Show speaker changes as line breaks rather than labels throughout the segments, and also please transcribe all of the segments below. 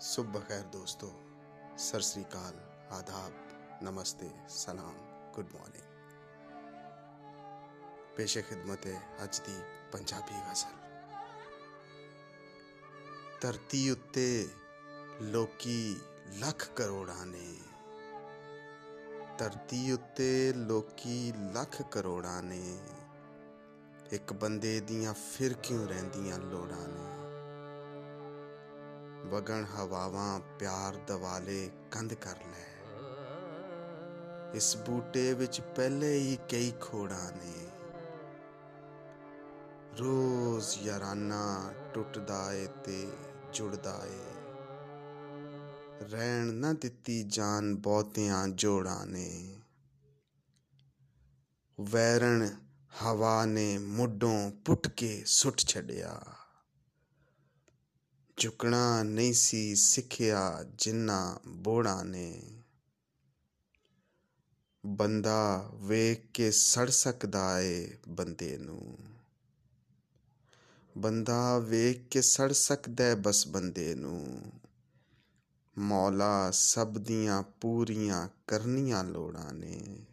ਸੁਬਹ ਖੈਰ ਦੋਸਤੋ, ਸਤਿ ਸ੍ਰੀ ਅਕਾਲ, ਆਦਾਬ, ਨਮਸਤੇ, ਸਲਾਮ, ਗੁੱਡ ਮਾਰਨਿੰਗ। ਪੇਸ਼ੇ ਖਿਦਮਤ ਅੱਜ ਦੀ ਪੰਜਾਬੀ ਗਜ਼ਲ। ਧਰਤੀ ਉੱਤੇ ਲੋਕੀ ਲੱਖ ਕਰੋੜਾਂ ਨੇ। ਧਰਤੀ ਉੱਤੇ ਲੋਕੀ ਲੱਖ ਕਰੋੜਾਂ ਨੇ। ਇੱਕ ਬੰਦੇ ਦੀਆਂ ਫਿਰ ਕਿਉਂ ਰਹਿੰਦੀਆਂ ਲੋੜਾਂ ਨੇ? ਵਗਣ ਹਵਾਵਾਂ ਪਿਆਰ ਦਵਾਲੇ ਕੰਧ ਕਰ ਲੈ। ਇਸ ਬੂਟੇ ਵਿੱਚ ਪਹਿਲੇ ਹੀ ਕਈ ਖੋੜਾਂ ਨੇ। ਰੋਜ਼ ਯਾਰਾਨਾ ਟੁੱਟਦਾ ਏ ਤੇ ਜੁੜਦਾ ਏ। ਰਹਿਣ ਨਾ ਦਿੱਤੀ ਜਾਨ ਬਹੁਤਿਆਂ ਜੋੜਾਂ ਨੇ। ਵੈਰਣ ਹਵਾ ਨੇ ਮੁੱਢੋਂ ਪੁੱਟ ਕੇ ਸੁੱਟ ਛੱਡਿਆ। ਝੁਕਣਾ ਨਹੀਂ ਸੀ ਸਿੱਖਿਆ ਜਿੰਨਾ ਬੋੜਾਂ ਨੇ। ਬੰਦਾ ਵੇਖ ਕੇ ਸੜ ਸਕਦਾ ਏ ਬੰਦੇ ਨੂੰ। ਬੰਦਾ ਵੇਖ ਕੇ ਸੜ ਸਕਦਾ ਬਸ ਬੰਦੇ ਨੂੰ। ਮੌਲਾ ਸਭ ਦੀਆਂ ਪੂਰੀਆਂ ਕਰਨੀਆਂ ਲੋੜਾਂ ਨੇ।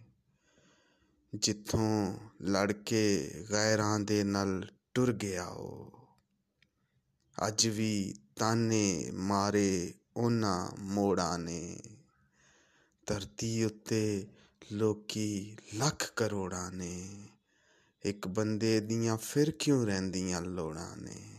ਜਿੱਥੋਂ ਲੜ ਕੇ ਗੈਰਾਂ ਦੇ ਨਾਲ ਟੁਰ ਗਿਆ ਉਹ ਅੱਜ ਵੀ ਤਾਨੇ ਮਾਰੇ ਉਹਨਾਂ ਮੋੜਾਂ ਨੇ। ਧਰਤੀ ਉੱਤੇ ਲੋਕੀ ਲੱਖ ਕਰੋੜਾਂ ਨੇ। ਇੱਕ ਬੰਦੇ ਦੀਆਂ ਫਿਰ ਕਿਉਂ ਰਹਿੰਦੀਆਂ ਲੋੜਾਂ ਨੇ?